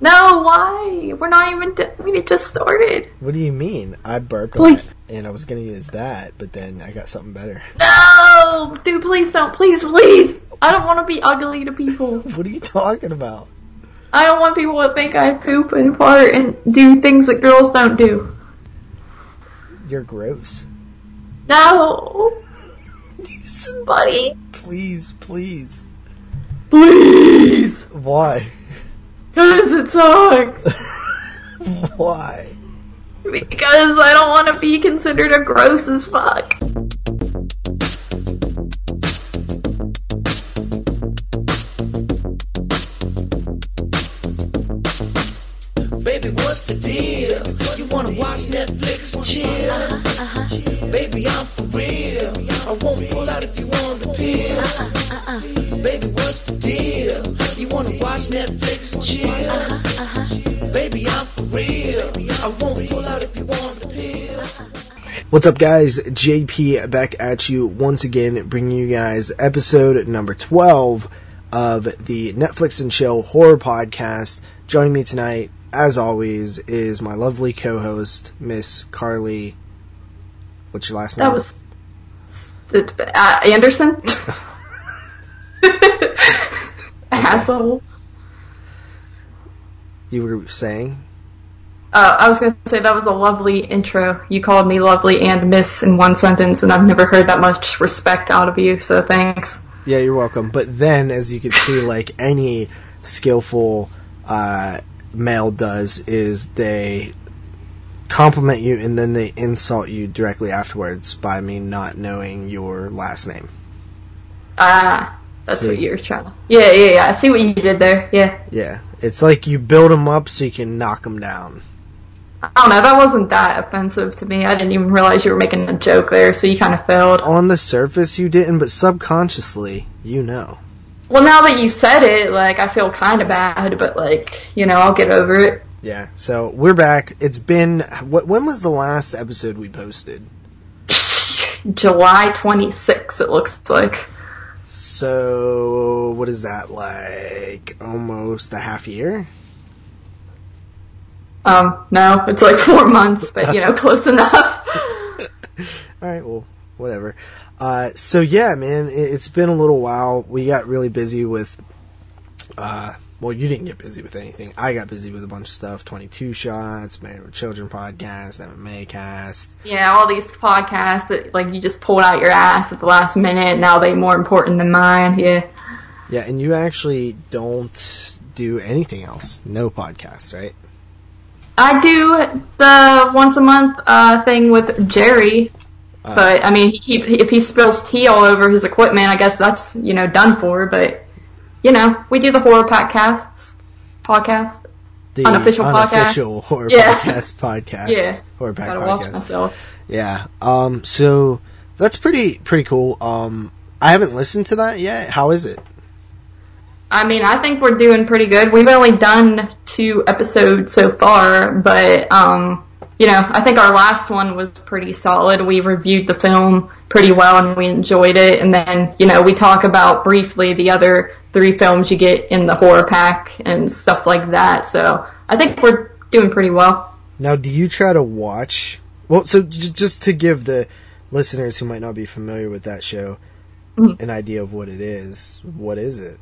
No, why? We're not even. D- we just started. What do you mean? I burped a Please. and I was gonna use that, but then I got something better. No, dude, please don't. Please, please. I don't want to be ugly to people. What are you talking about? I don't want people to think I poop and fart and do things that girls don't do. You're gross. No, buddy. Please, please. Please, Why? Because it sucks. Why? Because I don't want to be considered a gross as fuck. Baby, what's the deal? You wanna watch Netflix and chill? Uh-huh, uh-huh. Baby, I'm for real. I won't pull out if you want the pill. Baby, what's the deal? You wanna watch Netflix and chill? Baby, I'm for real. I won't pull out if you want the pill. What's up, guys? JP back at you once again, bringing you guys episode number 12 of the Netflix and Chill Horror Podcast. Joining me tonight, as always, is my lovely co host, Miss Carly. What's your last name? That was st- uh, Anderson. Asshole. You were saying? Uh, I was gonna say that was a lovely intro. You called me lovely and miss in one sentence, and I've never heard that much respect out of you. So thanks. Yeah, you're welcome. But then, as you can see, like any skillful uh, male does, is they compliment you and then they insult you directly afterwards by me not knowing your last name. Ah, that's See. what you're trying to. Yeah, yeah, yeah. I see what you did there. Yeah. Yeah, it's like you build them up so you can knock them down. I don't know. That wasn't that offensive to me. I didn't even realize you were making a joke there, so you kind of failed. On the surface, you didn't, but subconsciously, you know. Well, now that you said it, like I feel kind of bad, but like you know, I'll get over it. Yeah, so we're back. It's been. What? When was the last episode we posted? July 26th, it looks like. So, what is that like? Almost a half year? Um, no, it's like four months, but you know, close enough. All right, well, whatever. Uh, so yeah, man, it, it's been a little while. We got really busy with. Uh, well, you didn't get busy with anything. I got busy with a bunch of stuff. Twenty-two shots, Married with Children podcast, MMA cast. Yeah, all these podcasts that like you just pulled out your ass at the last minute. Now they more important than mine. Yeah. Yeah, and you actually don't do anything else. No podcasts, right? I do the once a month uh, thing with Jerry, Uh, but I mean, he keep if he spills tea all over his equipment, I guess that's you know done for. But you know, we do the horror podcast podcast. the unofficial podcast. horror Yeah. podcast podcast. Yeah. horror pack Gotta watch podcast. myself. Yeah. Um. So that's pretty pretty cool. Um. I haven't listened to that yet. How is it? I mean, I think we're doing pretty good. We've only done two episodes so far, but um, you know, I think our last one was pretty solid. We reviewed the film pretty well and we enjoyed it. And then, you know, we talk about briefly the other three films you get in the horror pack and stuff like that. So I think we're doing pretty well. Now, do you try to watch? Well, so j- just to give the listeners who might not be familiar with that show Mhm. an idea of what it is, what is it?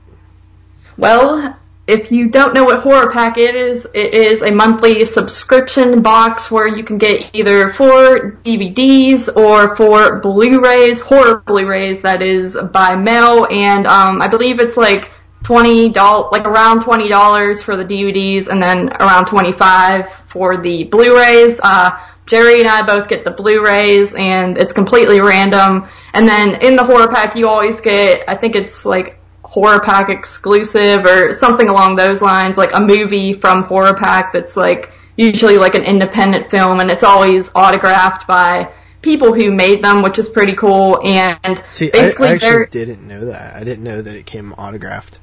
Well, if you don't know what Horror Pack is, it is a monthly subscription box where you can get either four DVDs or four Blu-rays, horror Blu-rays that is by mail, and um, I believe it's like twenty dollars, like around twenty dollars for the DVDs, and then around twenty-five for the Blu-rays. Uh, Jerry and I both get the Blu-rays, and it's completely random. And then in the horror pack, you always get, I think it's like horror pack exclusive or something along those lines, like a movie from horror pack that's like usually like an independent film, and it's always autographed by people who made them, which is pretty cool. And See, I, basically, I actually they're didn't know that. I didn't know that it came autographed.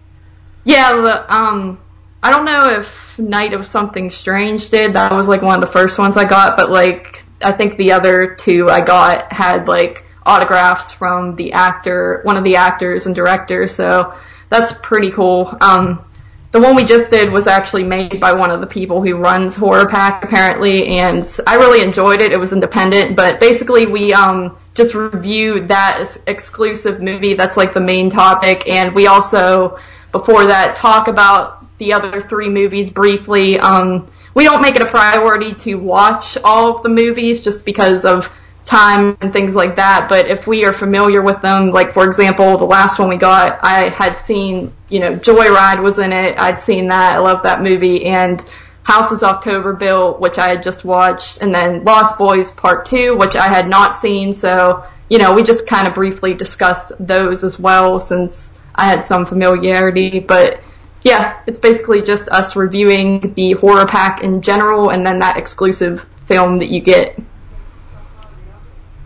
yeah, the, um, I don't know if Night of Something Strange did. That was like one of the first ones I got, but like I think the other two I got had like autographs from the actor, one of the actors and directors. So that's pretty cool. Um, the one we just did was actually made by one of the people who runs Horror Pack apparently, and I really enjoyed it. It was independent, but basically we um, just reviewed that exclusive movie. That's like the main topic, and we also before that talk about the other three movies briefly. Um, we don't make it a priority to watch all of the movies just because of time and things like that. But if we are familiar with them, like for example, the last one we got, I had seen, you know, Joyride was in it. I'd seen that. I love that movie. And Houses October Built, which I had just watched, and then Lost Boys Part 2, which I had not seen. So, you know, we just kind of briefly discussed those as well since I had some familiarity. But yeah, it's basically just us reviewing the horror pack in general and then that exclusive film that you get.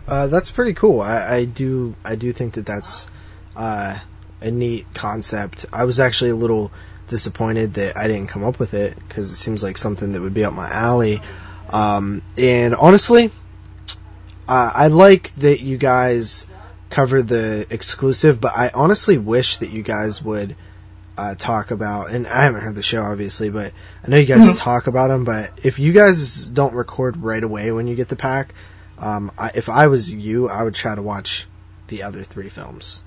Uh, that's pretty cool. I, I, do I do think that that's uh, a neat concept. I was actually a little disappointed that I didn't come up with it because it seems like something that would be up my alley. Um, and honestly, uh, I like that you guys cover the exclusive, but I honestly wish that you guys would uh, talk about. And I haven't heard the show obviously, but I know you guys mm-hmm. talk about them. But if you guys don't record right away when you get the pack, um, I, if I was you, I would try to watch the other three films.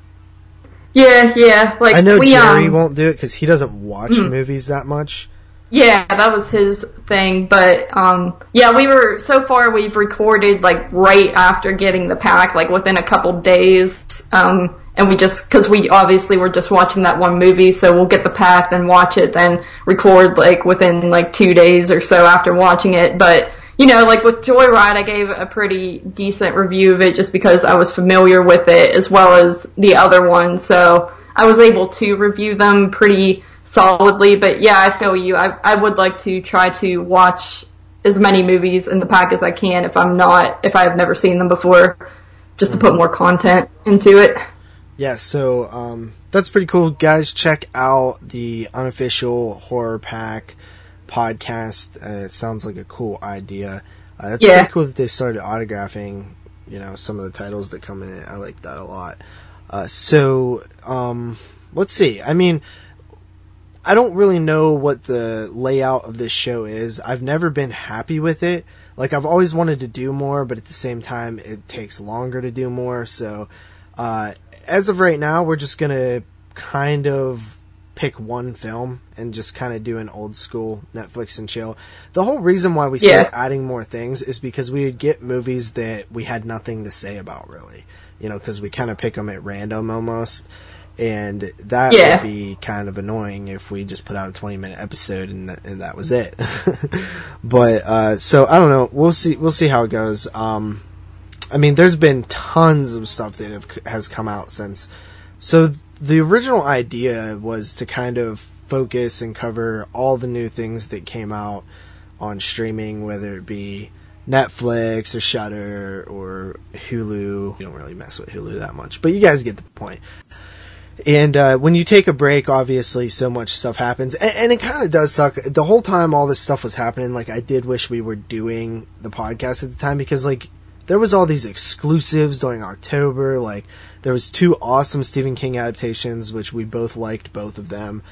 Yeah, yeah. Like I know we, Jerry um, won't do it because he doesn't watch mm-hmm. movies that much. Yeah, that was his thing. But um, yeah, we were so far we've recorded like right after getting the pack, like within a couple days. Um, and we just because we obviously were just watching that one movie, so we'll get the pack, then watch it, then record like within like two days or so after watching it. But you know, like with Joyride, I gave a pretty decent review of it just because I was familiar with it as well as the other one. So I was able to review them pretty solidly. But yeah, I feel you. I, I would like to try to watch as many movies in the pack as I can if I'm not, if I've never seen them before, just to put more content into it. Yeah, so um, that's pretty cool. Guys, check out the unofficial horror pack podcast. Uh, it sounds like a cool idea. Uh, that's yeah. pretty cool that they started autographing, you know, some of the titles that come in. I like that a lot. Uh, so, um, let's see. I mean, I don't really know what the layout of this show is. I've never been happy with it. Like, I've always wanted to do more, but at the same time, it takes longer to do more. So, uh, as of right now, we're just gonna kind of pick one film and just kind of do an old school Netflix and chill. The whole reason why we started yeah. adding more things is because we would get movies that we had nothing to say about really, you know, because we kind of pick them at random almost. And that yeah. would be kind of annoying if we just put out a 20 minute episode and, and that was it. but, uh, so I don't know. We'll see, we'll see how it goes. Um, I mean, there's been tons of stuff that have, has come out since. So the original idea was to kind of focus and cover all the new things that came out on streaming, whether it be Netflix or Shudder or Hulu. You don't really mess with Hulu that much, but you guys get the point. And uh, when you take a break, obviously, so much stuff happens, and, and it kind of does suck. The whole time all this stuff was happening, like I did wish we were doing the podcast at the time because, like, there was all these exclusives during October. Like there was two awesome Stephen King adaptations, which we both liked both of them.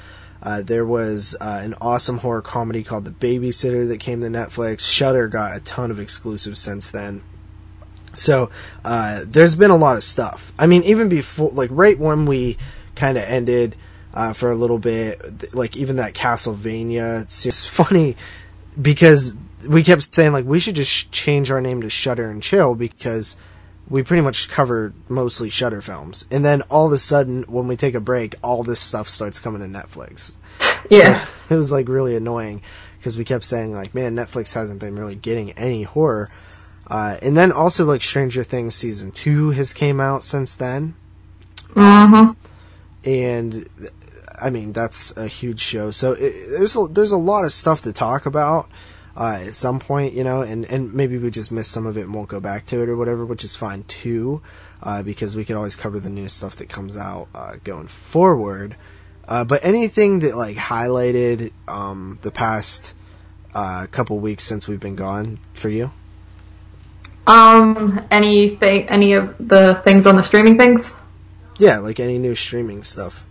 Uh, there was uh, an awesome horror comedy called The Babysitter that came to Netflix. Shudder got a ton of exclusives since then. So uh, there's been a lot of stuff. I mean, even before, like right when we kind of ended uh, for a little bit, like even that Castlevania. It's funny because we kept saying like we should just change our name to Shudder and Chill because we pretty much cover mostly Shudder films. And then all of a sudden, when we take a break, all this stuff starts coming to Netflix. Yeah, so it was like really annoying because we kept saying like, man, Netflix hasn't been really getting any horror. Uh, and then also like Stranger Things season two has came out since then. Mm-hmm. And I mean that's a huge show. So it, there's a, there's a lot of stuff to talk about uh, at some point, you know, and, and maybe we just miss some of it and won't go back to it or whatever, which is fine too, uh, because we can always cover the new stuff that comes out uh, going forward. Uh, but anything that like highlighted um, the past uh, couple weeks since we've been gone for you? Um, anything, any of the things on the streaming things? Yeah, like any new streaming stuff.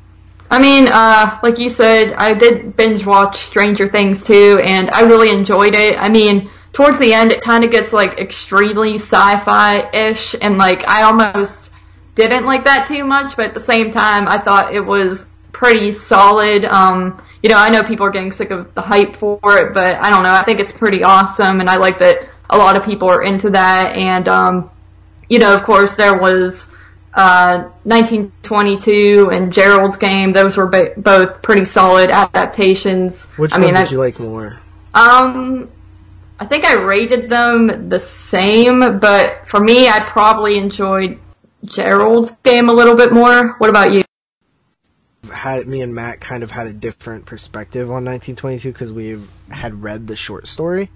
I mean, uh, like you said, I did binge watch Stranger Things too, and I really enjoyed it. I mean, towards the end, it kind of gets like extremely sci-fi-ish, and like I almost didn't like that too much, but at the same time, I thought it was pretty solid. Um, you know, I know people are getting sick of the hype for it, but I don't know. I think it's pretty awesome, and I like that a lot of people are into that. And um, you know, of course, there was uh, 1922 and Gerald's Game. Those were ba- both pretty solid adaptations. Which I one mean, did I, you like more? um, I think I rated them the same, but for me, I probably enjoyed Gerald's Game a little bit more. What about you? Had me and Matt kind of had a different perspective on 1922 because we had read the short story.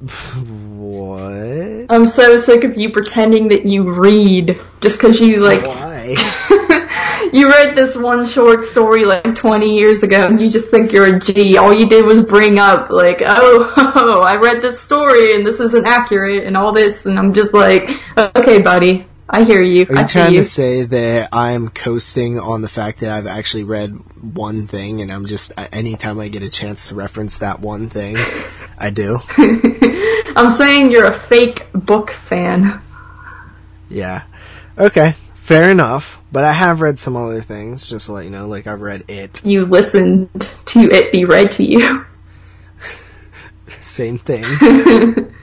What? I'm so sick of you pretending that you read just because you like Why? you read this one short story like 20 years ago and you just think you're a G. All you did was bring up like, oh, oh, I read this story and this isn't accurate and all this and I'm just like, okay, buddy, I hear you. Are I you see trying you. to say that I'm coasting on the fact that I've actually read one thing and I'm just anytime I get a chance to reference that one thing, I do? I'm saying you're a fake book fan. Yeah. Okay. Fair enough. But I have read some other things, just to let you know, like I've read it. You listened to it be read to you. Same thing.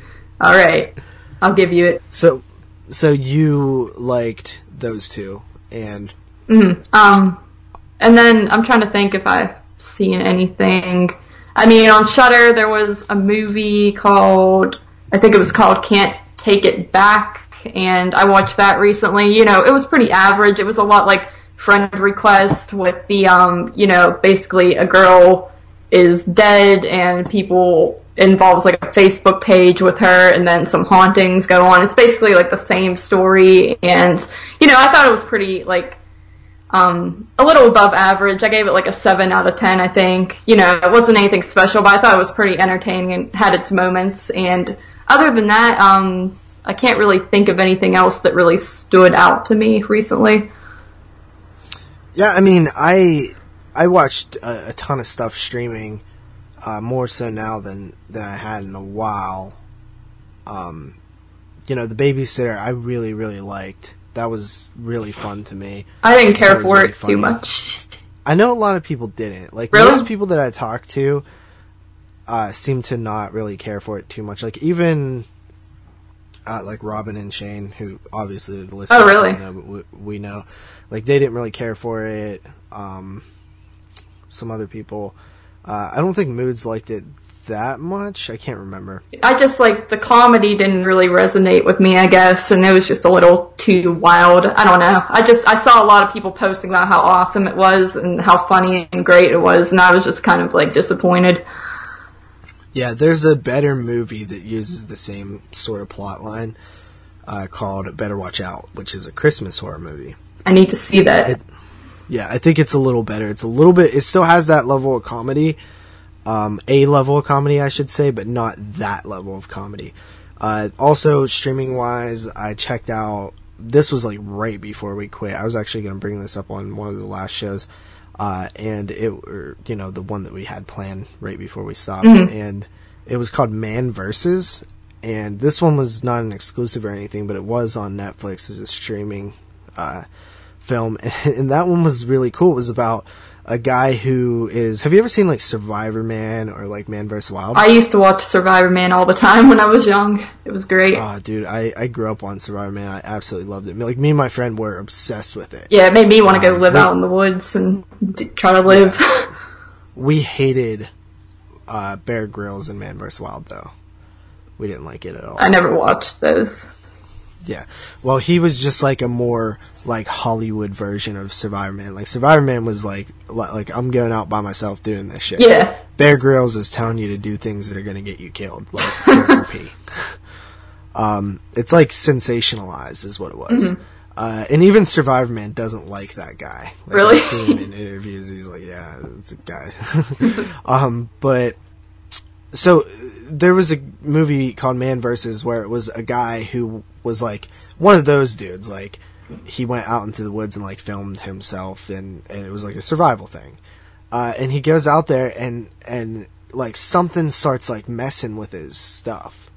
Alright, I'll give you it. so so you liked those two and Um, and then I'm trying to think if I've seen anything. I mean, on Shudder there was a movie called, I think it was called Can't Take It Back, and I watched that recently. You know, it was pretty average. It was a lot like Friend Request with the, um, you know, basically a girl is dead and people involves like a Facebook page with her and then some hauntings go on. It's basically like the same story and you know, I thought it was pretty like um a little above average. I gave it like a 7 out of 10, I think. You know, it wasn't anything special, but I thought it was pretty entertaining and had its moments and other than that, um I can't really think of anything else that really stood out to me recently. Yeah, I mean, I I watched a, a ton of stuff streaming, uh, more so now than than I had in a while. Um, you know, the babysitter I really really liked. That was really fun to me. I didn't care for really it funny. too much. I know a lot of people didn't. Like Really? most people that I talked to, uh, seem to not really care for it too much. Like even, uh, like Robin and Shane, who obviously the listeners Oh, really? know, but we, we know, like they didn't really care for it. Um, some other people, uh, I don't think Moods liked it that much. I can't remember. I just like the comedy didn't really resonate with me, I guess, and it was just a little too wild. I don't know. I just I saw a lot of people posting about how awesome it was and how funny and great it was, and I was just kind of like disappointed. Yeah, there's a better movie that uses the same sort of plot line, uh, called Better Watch Out, which is a Christmas horror movie. I need to see that. It- Yeah, I think it's a little better. It's a little bit. It still has that level of comedy, um, a level of comedy, I should say, but not that level of comedy. Uh, also, streaming wise, I checked out. This was like right before we quit. I was actually going to bring this up on one of the last shows, uh, and it, or, you know, the one that we had planned right before we stopped, and it was called Man Versus. And this one was not an exclusive or anything, but it was on Netflix as a streaming uh, film, and that one was really cool. It was about a guy who is. Have you ever seen like Survivor Man or like Man vs Wild? I used to watch Survivor Man all the time when I was young. It was great. Ah, dude, I, I grew up on Survivor Man. I absolutely loved it. Like me and my friend were obsessed with it. yeah, it made me want to go Um, live we- out in the woods and d- try to live. We hated uh, Bear Grylls and Man vs Wild though. We didn't like it at all. I never watched those. Yeah. Well, he was just like a more like Hollywood version of Survivor Man. Like Survivor Man was like li- like I'm going out by myself doing this shit. Yeah, Bear Grylls is telling you to do things that are going to get you killed, like therapy. um, it's like sensationalized, is what it was. Uh, and even Survivor Man doesn't like that guy. Like, Really? I've seen him in interviews. He's like, yeah, it's a guy. um, but so there was a movie called Man versus where it was a guy who was like one of those dudes, like he went out into the woods and like filmed himself, and, and it was like a survival thing. Uh, and he goes out there and and like something starts like messing with his stuff,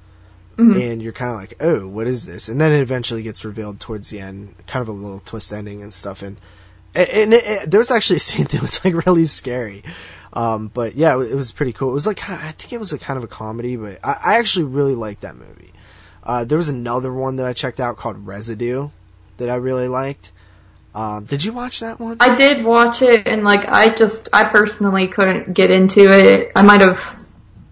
and you're kind of like, oh, what is this? And then it eventually gets revealed towards the end, kind of a little twist ending and stuff. And and it, it, there was actually a scene that was like really scary. Um, but yeah, it, was pretty cool. It was like I think it was a kind of a comedy, but I, I actually really liked that movie. Uh, there was another one that I checked out called Residue that I really liked. Um, did you watch that one? I did watch it, and like I just, I personally couldn't get into it. I might have,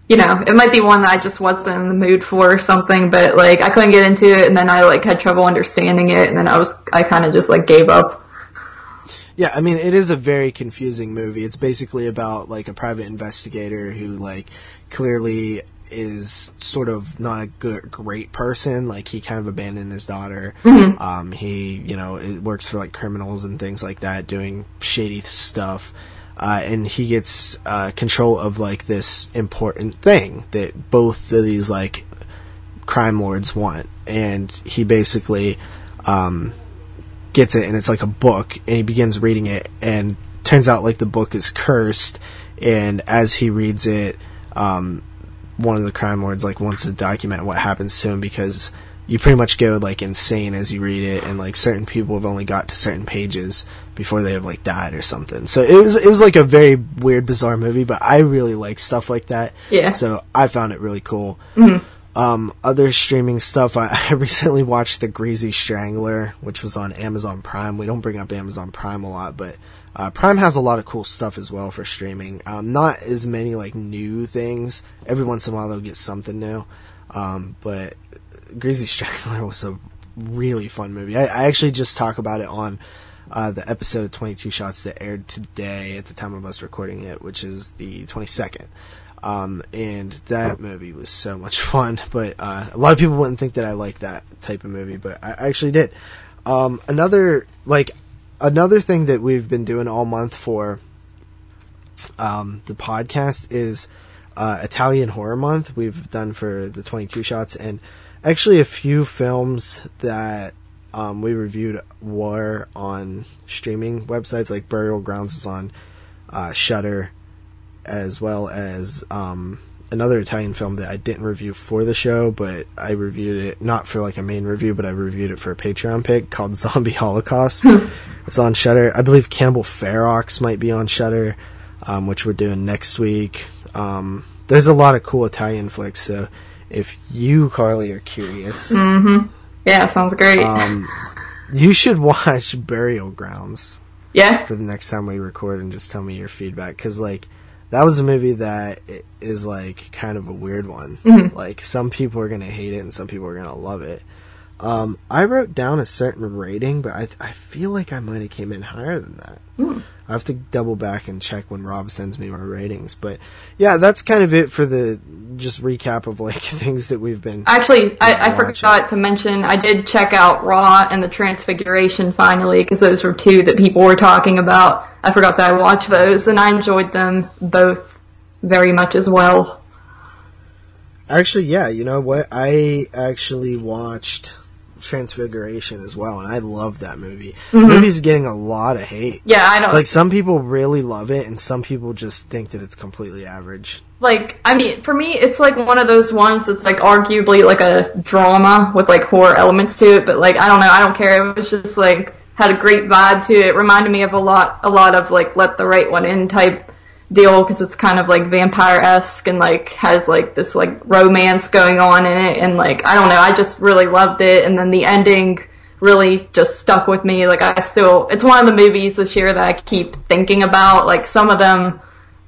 you know, it might be one that I just wasn't in the mood for or something. But like I couldn't get into it, and then I like had trouble understanding it, and then I was, I kind of just like gave up. Yeah, I mean, it is a very confusing movie. It's basically about like a private investigator who like clearly is sort of not a good, great person. Like he kind of abandoned his daughter. Um, he, you know, it works for like criminals and things like that, doing shady stuff. Uh, and he gets uh, control of like this important thing that both of these like crime lords want, and he basically um, gets it, and it's like a book, and he begins reading it, and turns out like the book is cursed, and as he reads it, um, one of the crime lords like wants to document what happens to him because you pretty much go like insane as you read it, and like certain people have only got to certain pages before they have like died or something. So it was it was like a very weird, bizarre movie, but I really like stuff like that. Yeah. So I found it really cool. Um, other streaming stuff, I, I recently watched The Greasy Strangler, which was on Amazon Prime. We don't bring up Amazon Prime a lot, but uh, Prime has a lot of cool stuff as well for streaming. Um, not as many like new things. Every once in a while they'll get something new. Um, but Greasy Strangler was a really fun movie. I, I actually just talk about it on uh, the episode of 22 Shots that aired today at the time of us recording it, which is the 22nd. Um, and that movie was so much fun, but uh, a lot of people wouldn't think that I like that type of movie, but I actually did. Um, another like another thing that we've been doing all month for um, the podcast is uh, Italian Horror Month. We've done for the 22 shots, and actually a few films that um, we reviewed were on streaming websites like Burial Grounds is on uh, Shudder, as well as um, another Italian film that I didn't review for the show, but I reviewed it not for like a main review, but I reviewed it for a Patreon pick called Zombie Holocaust. it's on Shudder. I believe Cannibal Ferox might be on Shudder, um, which we're doing next week. Um, there's a lot of cool Italian flicks, so if you, Carly, are curious, Yeah, sounds great. um, you should watch Burial Grounds yeah, for the next time we record and just tell me your feedback because like that was a movie that is like kind of a weird one. Mm-hmm. Like some people are gonna hate it and some people are gonna love it um, i wrote down a certain rating but i, I feel like i might have came in higher than that i have to double back and check when rob sends me my ratings but yeah that's kind of it for the just recap of like things that we've been Actually, I, I forgot to mention I did check out Raw and the Transfiguration finally because those were two that people were talking about. I forgot that I watched those and I enjoyed them both very much as well. Actually, yeah, you know what? I actually watched Transfiguration as well, and I love that movie. The mm-hmm. movie's getting a lot of hate. Yeah, I don't It's like some people really love it, and some people just think that it's completely average. like. I mean, for me, it's like one of those ones that's like arguably like a drama with like horror elements to it. But like, I don't know. I don't care. It was just like had a great vibe to it. Reminded me of a lot, a lot of like Let the Right One In type deal because it's kind of like vampire esque and like has like this like romance going on in it. And like I don't know I just really loved it. And then the ending really just stuck with me. Like I still it's one of the movies this year that I keep thinking about. Like some of them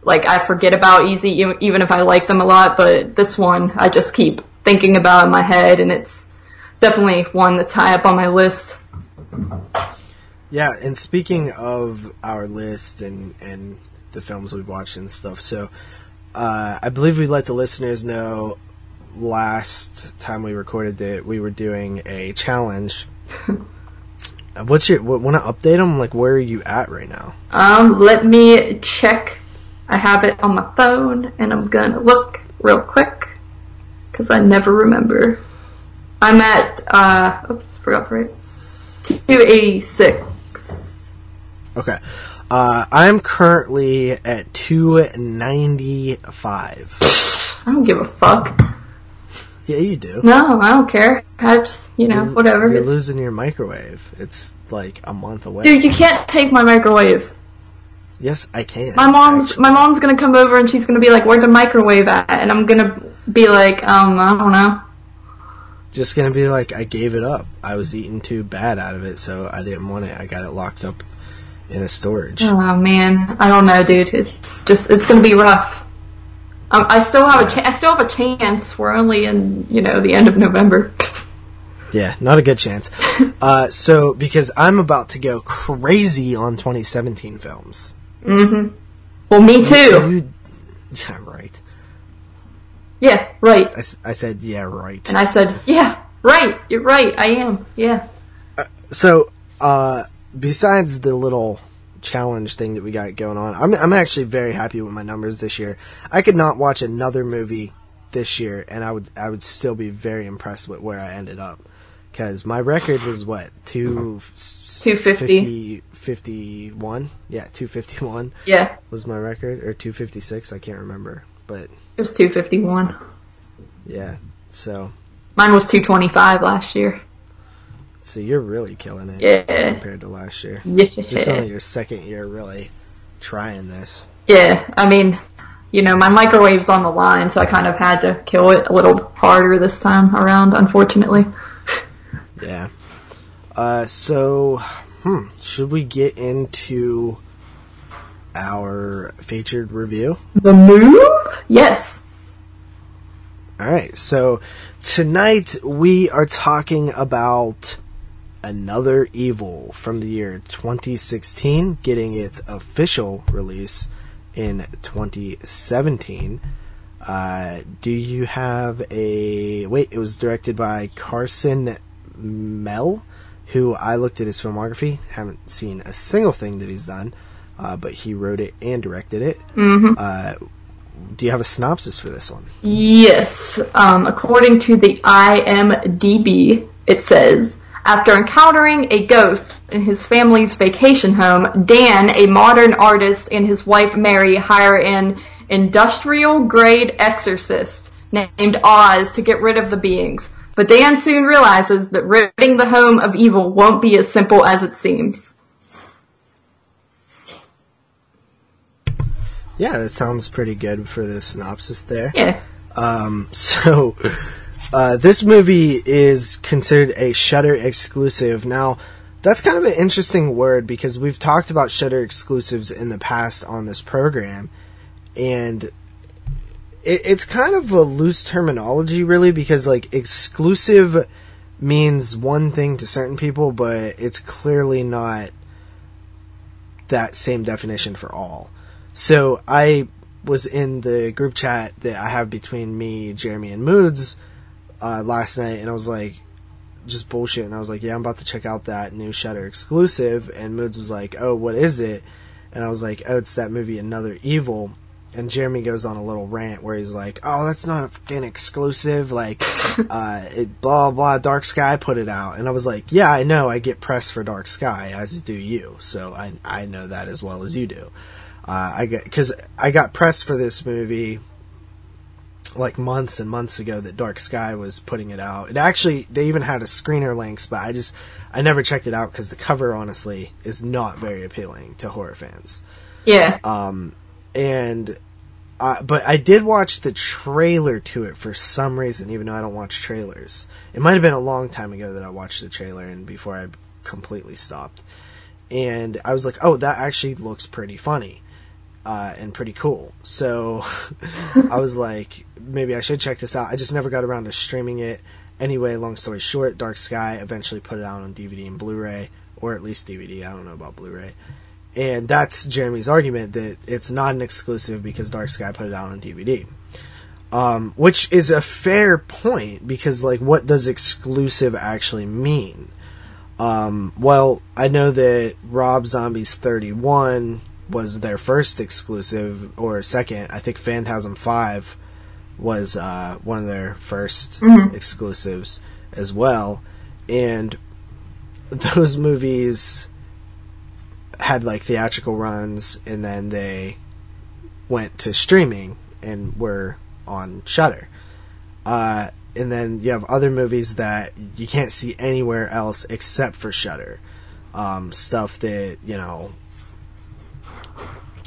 like I forget about easy even if I like them a lot. But this one I just keep thinking about in my head. And it's definitely one that's high up on my list. Yeah, and speaking of our list and and the films we've watched and stuff, so uh, I believe we let the listeners know last time we recorded that we were doing a challenge. What's your? Want to update them? Like, where are you at right now? Um, let me check. I have it on my phone, and I'm gonna look real quick because I never remember. I'm at. Uh, oops, forgot the right. 286. Okay. Uh, I'm currently at 295. I don't give a fuck. Yeah, you do. No, I don't care. I just, you know, You're- whatever. You're It's- losing your microwave. It's like a month away. Dude, you can't take my microwave. yes, I can. My mom's actually. my mom's gonna come over and she's gonna be like, "Where's the microwave at?" And I'm gonna be like, "Um, I don't know." just gonna be like, I gave it up. I was eating too bad out of it, so I didn't want it. I got it locked up in a storage. Oh man, I don't know, dude. It's just it's gonna be rough. Um, I still have a cha- I still have a chance. We're only in you know the end of November. Yeah, not a good chance. uh, so because I'm about to go crazy on 2017 films. mm-hmm. Well, me too. You, yeah, right. Yeah, right. I, I said yeah, right. And I said, "Yeah, right. You're right. I am. Yeah." So, uh, besides the little challenge thing that we got going on, I'm I'm actually very happy with my numbers this year. I could not watch another movie this year, and I would I would still be very impressed with where I ended up. Because my record was what two 250. 51? Yeah, two fifty one Yeah, was my record, or two fifty six. I can't remember, but it was 251. yeah. So Mine was 225 last year. So you're really killing it Yeah. compared to last year. Just Yeah. only your second year really trying this. Yeah, I mean, you know, my microwave's on the line, so I kind of had to kill it a little harder this time around, unfortunately. Yeah. Uh, so, hmm, should we get into our featured review? The move? Yes. All right. So tonight we are talking about another evil from the year 2016, getting its official release in 2017. Uh, do you have a wait? It was directed by Carson Mell, who I looked at his filmography. Haven't seen a single thing that he's done, uh, but he wrote it and directed it. hmm Uh, do you have a synopsis for this one? Yes. Um, according to the IMDb, it says after encountering a ghost in his family's vacation home, Dan, a modern artist, and his wife Mary hire an industrial grade exorcist named Oz to get rid of the beings. But Dan soon realizes that ridding the home of evil won't be as simple as it seems. Yeah, that sounds pretty good for the synopsis there. Yeah. Um, so, uh, this movie is considered a Shudder exclusive. Now, that's kind of an interesting word because we've talked about Shudder exclusives in the past on this program, and it, it's kind of a loose terminology, really, because like exclusive means one thing to certain people, but it's clearly not that same definition for all. So I was in the group chat that I have between me, Jeremy, and Moods uh, last night, and I was like, just bullshit. And I was like, yeah, I'm about to check out that new Shudder exclusive. And Moods was like, oh, what is it? And I was like, oh, it's that movie Another Evil. And Jeremy goes on a little rant where he's like, oh, that's not a fucking exclusive. Like, uh, it, blah, blah, Dark Sky put it out. And I was like, yeah, I know. I get press for Dark Sky, as do you. So I, I know that as well as you do. Uh, I get because I got pressed for this movie like months and months ago that Dark Sky was putting it out. It actually they even had a screener links, but I just I never checked it out because the cover honestly is not very appealing to horror fans. Yeah. Um, and uh, but I did watch the trailer to it for some reason, even though I don't watch trailers. It might have been a long time ago that I watched the trailer, and before I completely stopped. And I was like, oh, that actually looks pretty funny uh, and pretty cool. So I was like, maybe I should check this out. I just never got around to streaming it. Anyway, long story short, Dark Sky eventually put it out on DVD and Blu-ray, or at least DVD. I don't know about Blu-ray. And that's Jeremy's argument that it's not an exclusive because Dark Sky put it out on DVD. Um, which is a fair point because, like, what does exclusive actually mean? Um, well, I know that Rob Zombie's 31 was their first exclusive, or second. I think Phantasm 5 was uh, one of their 1st Mhm. exclusives as well. And those movies had like theatrical runs and then they went to streaming and were on Shudder. Uh, and then you have other movies that you can't see anywhere else except for Shudder. Um, stuff that you know,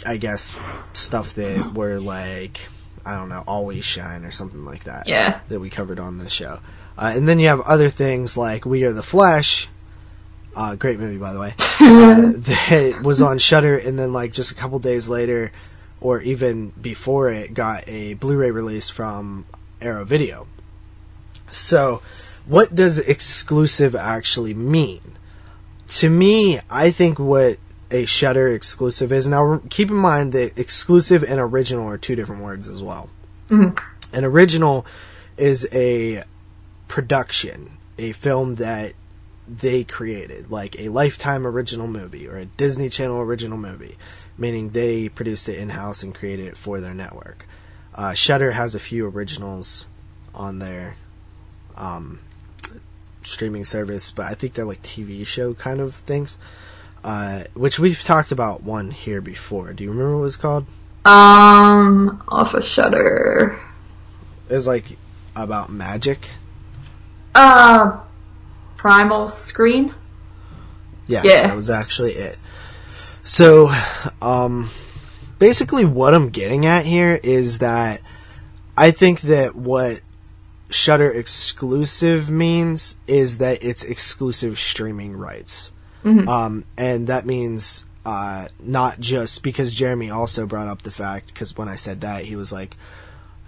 I guess stuff that were like I don't know, Always Shine or something like that. Yeah. that we covered on the show. Uh, and then you have other things like We Are the Flesh. Uh, great movie, by the way. uh, that was on Shudder, and then like just a couple days later, or even before it, got a Blu-ray release from Arrow Video. So, what does exclusive actually mean? To me, I think what a Shudder exclusive is. Now, keep in mind that exclusive and original are two different words as well. An original is a production, a film that they created, like a Lifetime original movie or a Disney Channel original movie, meaning they produced it in house and created it for their network. Uh, Shudder has a few originals on their um, streaming service, but I think they're like TV show kind of things. Uh, which we've talked about one here before. Do you remember what it was called? Um, off of Shudder. It was like about magic. Uh, Primal Screen. Yeah, Yeah. that was actually it. So, um, basically, what I'm getting at here is that I think that what Shudder exclusive means is that it's exclusive streaming rights. Um, and that means uh, not just because Jeremy also brought up the fact because when I said that he was like,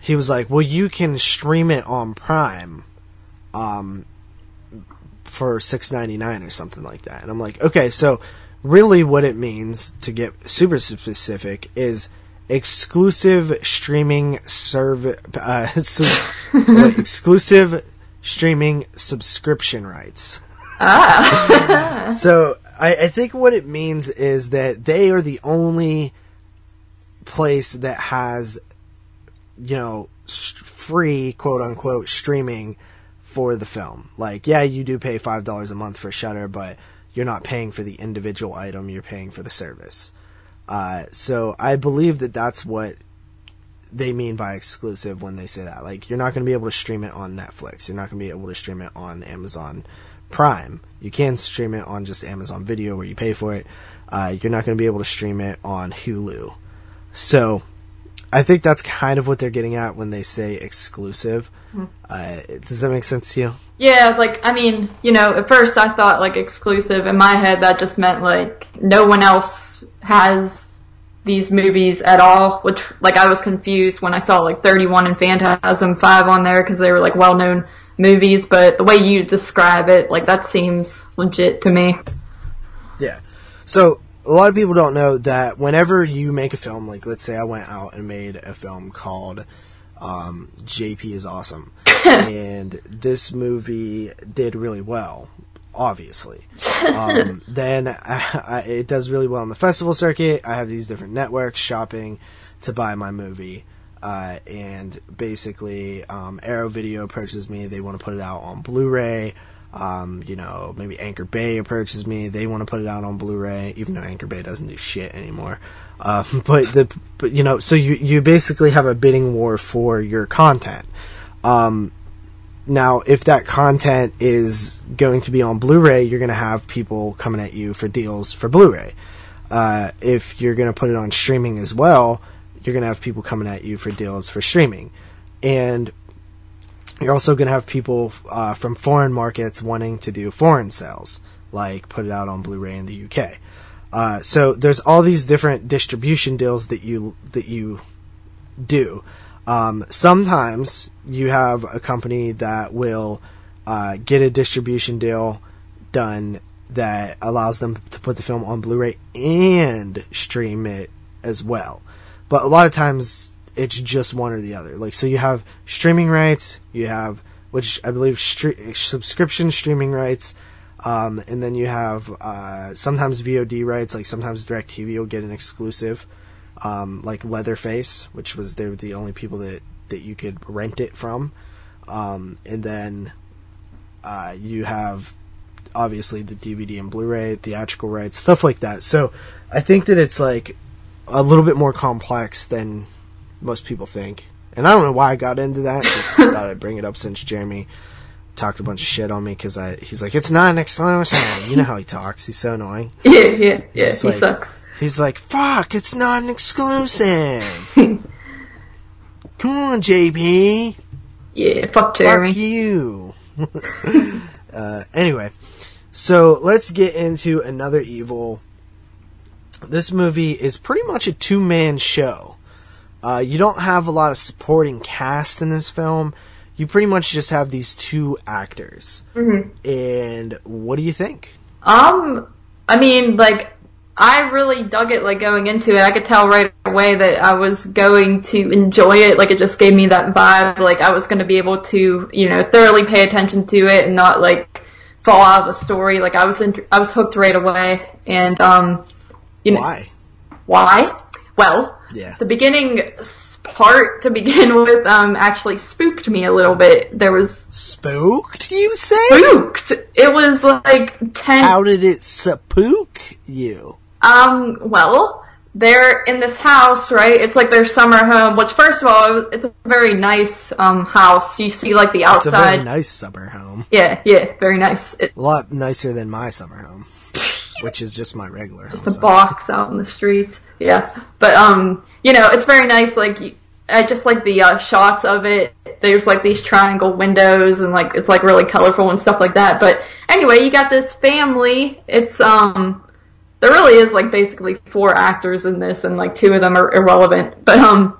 he was like, well, you can stream it on Prime, um, for six ninety nine or something like that. And I'm like, okay, so really what it means to get super specific is exclusive streaming serv uh, exclusive streaming subscription rights. So I, I think what it means is that they are the only place that has, you know, free quote unquote streaming for the film. Like, yeah, you do pay five dollars a month for Shudder, but you're not paying for the individual item; you're paying for the service. Uh, so I believe that that's what they mean by exclusive when they say that. Like, you're not going to be able to stream it on Netflix. You're not going to be able to stream it on Amazon Prime. You can stream it on just Amazon Video where you pay for it. Uh, you're not going to be able to stream it on Hulu. So, I think that's kind of what they're getting at when they say exclusive. Uh, does that make sense to you? Yeah, like I mean, you know, at first I thought like exclusive. In my head, that just meant like no one else has these movies at all. Which like I was confused when I saw like 31 and Phantasm 5 on there because they were like well-known movies. But the way you describe it, like that seems legit to me. Yeah. So a lot of people don't know that whenever you make a film, like let's say I went out and made a film called um, JP is Awesome, and this movie did really well, obviously. Um, then I, I, it does really well on the festival circuit. I have these different networks shopping to buy my movie. Uh, and basically, um, Arrow Video approaches me. They want to put it out on Blu-ray. Um, you know, maybe Anchor Bay approaches me. They want to put it out on Blu-ray, even though Anchor Bay doesn't do shit anymore. Uh, but the, but you know, so you you basically have a bidding war for your content. Um, now, if that content is going to be on Blu-ray, you're going to have people coming at you for deals for Blu-ray. Uh, if you're going to put it on streaming as well, you're going to have people coming at you for deals for streaming. And you're also going to have people uh, from foreign markets wanting to do foreign sales, like put it out on Blu-ray in the UK. Uh, so there's all these different distribution deals that you that you do. Um, sometimes you have a company that will uh, get a distribution deal done that allows them to put the film on Blu-ray and stream it as well. But a lot of times it's just one or the other. Like so, you have streaming rights, you have which I believe subscription streaming rights, um, and then you have uh, sometimes VOD rights. Like sometimes DirecTV will get an exclusive, um, like Leatherface, which was they were the only people that that you could rent it from, um, and then uh, you have obviously the DVD and Blu-ray, theatrical rights, stuff like that. So I think that it's like a little bit more complex than most people think. And I don't know why I got into that. Just thought I'd bring it up since Jeremy talked a bunch of shit on me because I he's like it's not an exclamation. you know how he talks. He's so annoying. Yeah, yeah, yeah. He like- sucks. He's like, "Fuck, it's not an exclusive." Come on, JP. Yeah, fuck Jeremy. Fuck you. uh, anyway, so let's get into another evil. This movie is pretty much a two man show. Uh, you don't have a lot of supporting cast in this film. You pretty much just have these two actors. Mm-hmm. And what do you think? Um, I mean, like, I really dug it, like, going into it. I could tell right away that I was going to enjoy it. Like, it just gave me that vibe. Like, I was going to be able to, you know, thoroughly pay attention to it and not, like, fall out of the story. Like, I was, in, I was hooked right away. And, um, you know, Why? why? Well, Yeah. the beginning part to begin with, um, actually spooked me a little bit. There was Spooked, you say? spooked. It was like ten. How did it spook you? Um, well, they're in this house, right? It's like their summer home, which first of all, it's a very nice, um, house. You see like the outside. It's a very nice summer home. Yeah, yeah, very nice. It, A lot nicer than my summer home, which is just my regular just a box out in the streets. Yeah, but um, you know, it's very nice. Like, I just like the uh, shots of it. There's like these triangle windows, and like it's like really colorful and stuff like that. But anyway, you got this family. It's um, there really is like basically four actors in this, and like two of them are irrelevant. But um,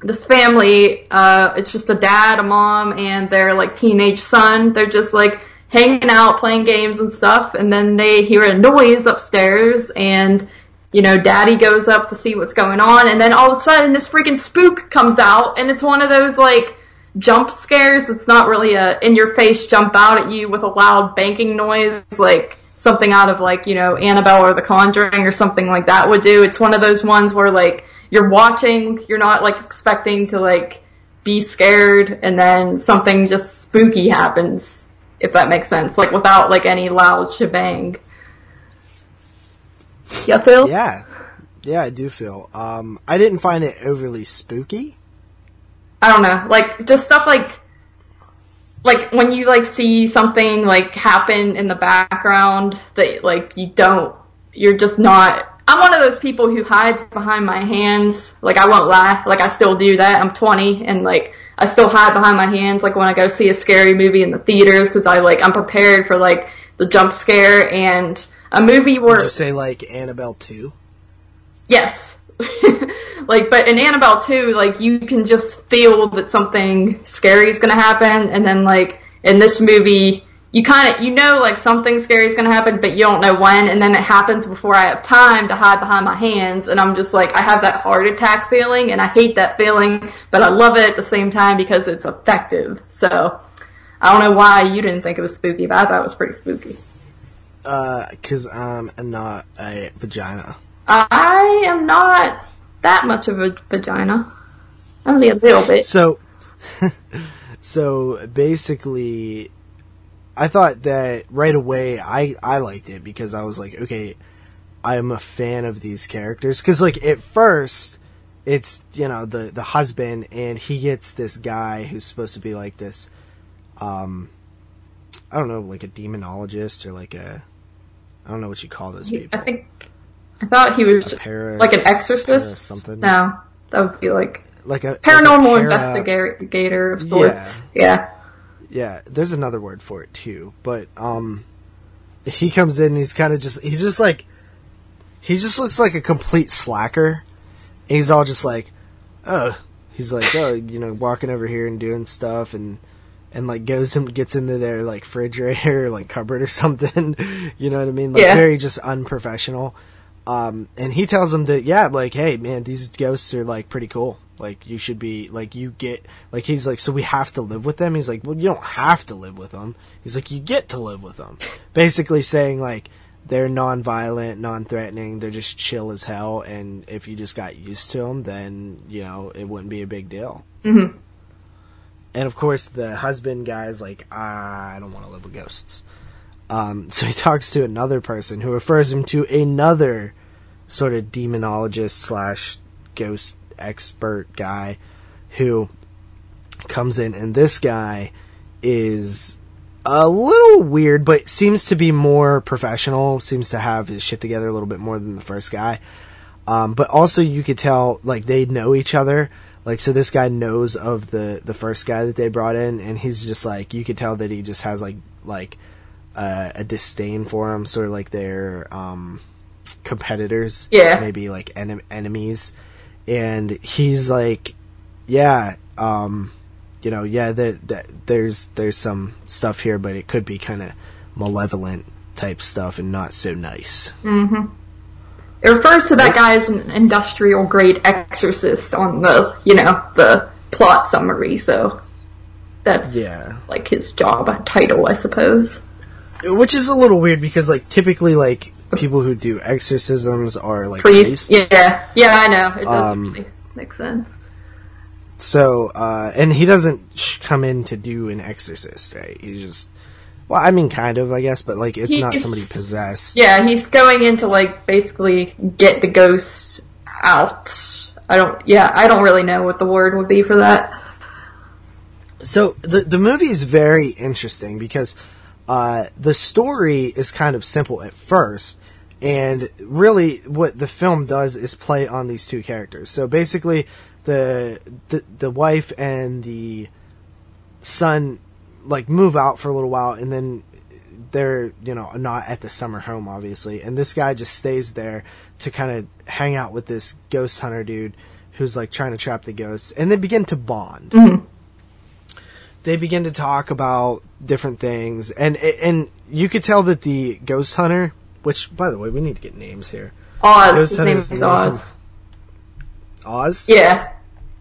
this family, uh, it's just a dad, a mom, and their like teenage son. They're just like hanging out, playing games and stuff, and then they hear a noise upstairs, and you know, daddy goes up to see what's going on, and then all of a sudden this freaking spook comes out, and it's one of those like jump scares. It's not really a in your face jump out at you with a loud banking noise like something out of like, you know, Annabelle or The Conjuring or something like that would do. It's one of those ones where like you're watching, you're not like expecting to like be scared and then something just spooky happens, if that makes sense. Like without like any loud shebang. Yeah, Phil? Yeah, yeah, I do feel. Um, I didn't find it overly spooky. I don't know, like just stuff like like when you like see something like happen in the background that like you don't you're just not I'm one of those people who hides behind my hands. Like I won't lie, like I still do that. I'm 20 and like I still hide behind my hands like when I go see a scary movie in the theaters cuz I like I'm prepared for like the jump scare and a movie where you say like Annabelle two? Yes. like, but in Annabelle 2, like, you can just feel that something scary is gonna happen, and then, like, in this movie, you kind of, you know, like, something scary is gonna happen, but you don't know when, and then it happens before I have time to hide behind my hands, and I'm just like, I have that heart attack feeling, and I hate that feeling, but I love it at the same time because it's effective. So, I don't know why you didn't think it was spooky, but I thought it was pretty spooky. Uh, cause I'm not a vagina. I am not that much of a vagina. Only a little bit. So, so basically, I thought that right away I I liked it because I was like, okay, I'm a fan of these characters because like at first it's you know the the husband and he gets this guy who's supposed to be like this, um, I don't know, like a demonologist or like a I don't know what you call those people. I think I thought he was like an exorcist. something. No, that would be like like a paranormal like a para- investigator of sorts. Yeah. Yeah, there's another word for it too, but um he comes in and he's kind of just he's just like he just looks like a complete slacker. And he's all just like, "Oh, he's like, oh, you know, walking over here and doing stuff and and like goes and gets into their like refrigerator or like cupboard or something. you know what I mean? Like Yeah. very just unprofessional. Um and he tells him that yeah, like, hey man, these ghosts are like pretty cool. Like you should be like you get like he's like so we have to live with them. He's like, well, you don't have to live with them. He's like, you get to live with them. Basically saying like they're non-violent, non-threatening. They're just chill as hell, and if you just got used to them, then you know it wouldn't be a big deal. Mhm. And of course, the husband guy's like, I don't want to live with ghosts. Um, so he talks to another person who refers him to another sort of demonologist slash ghost expert guy who comes in, and this guy is a little weird, but seems to be more professional. Seems to have his shit together a little bit more than the first guy. Um, but also, you could tell like they know each other. Like so, this guy knows of the the first guy that they brought in, and he's just like you could tell that he just has like like uh, a disdain for him, sort of like their um, competitors, Yeah. maybe like en- enemies. And he's like, yeah, um, you know, yeah, the, the, there's there's some stuff here, but it could be kind of malevolent type stuff and not so nice. It refers to that guy as an industrial grade exorcist on the, you know, the plot summary, so that's Yeah. like his job title, I suppose. Which is a little weird because like typically like people who do exorcisms are like Priest, priests. yeah, yeah, I know. It does Um, really make sense. So, uh, and he doesn't sh- come in to do an exorcist, right? He's just, well, I mean, kind of, I guess, but like, it's not somebody possessed. Yeah, he's going in to like basically get the ghost out. I don't. Yeah, I don't really know what the word would be for that. So the the movie is very interesting because uh, the story is kind of simple at first, and really what the film does is play on these two characters. So basically, the the, the wife and the son like move out for a little while, and then they're you know not at the summer home obviously, and this guy just stays there to kind of hang out with this ghost hunter dude who's like trying to trap the ghosts, and they begin to bond. Mm-hmm. They begin to talk about different things, and and you could tell that the ghost hunter, which by the way, we need to get names here. Oz. His name is name. Oz. Oz. Yeah,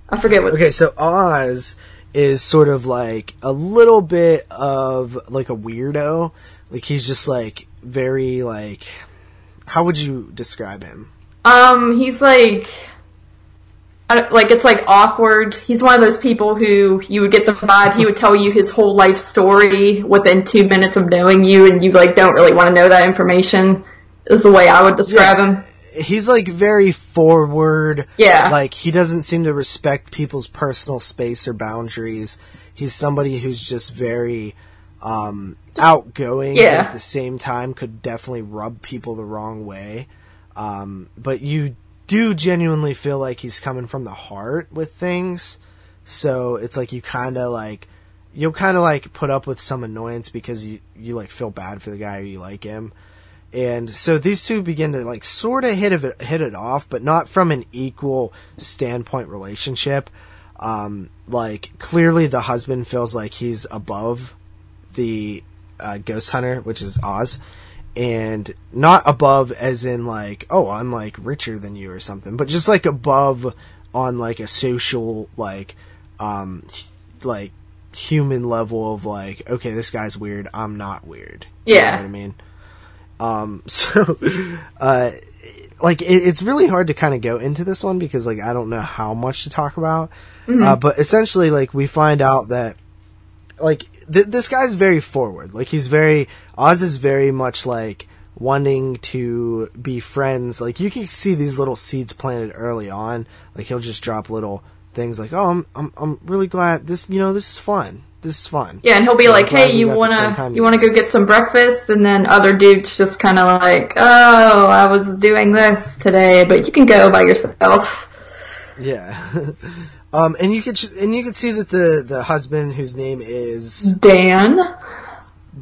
I forget what. Okay, so Oz is sort of like a little bit of like a weirdo. Like he's just like very like. How would you describe him? Um, he's like, like it's like awkward. He's one of those people who you would get the vibe he would tell you his whole life story within two minutes of knowing you, and you like don't really want to know that information. Is the way I would describe him. He's like very forward. Yeah. Like he doesn't seem to respect people's personal space or boundaries. He's somebody who's just very um, outgoing. but Yeah. at the same time, could definitely rub people the wrong way. Um, but you do genuinely feel like he's coming from the heart with things. So it's like you kind of like you'll kind of like put up with some annoyance because you you like feel bad for the guy or you like him. And so these two begin to like sort of hit it hit it off, but not from an equal standpoint relationship. Um, like clearly the husband feels like he's above the uh, ghost hunter, which is Oz, and not above as in like oh I'm like richer than you or something, but just like above on like a social like um like human level of like okay this guy's weird I'm not weird. You know Yeah. what I mean. Um, so, uh, like it, it's really hard to kind of go into this one because like I don't know how much to talk about. Uh, but essentially, like we find out that like th- this guy's very forward. Like he's very Oz is very much like wanting to be friends. Like you can see these little seeds planted early on. Like he'll just drop little things like, "Oh, I'm I'm I'm really glad this. You know, this is fun. This is fun." Yeah, and he'll be like, "Hey, you got to spend wanna you wanna go get some breakfast?" And then other dudes just kind of like, "Oh, I was doing this today, but you can go by yourself." Yeah. um, and you could and you could see that the the husband whose name is Dan.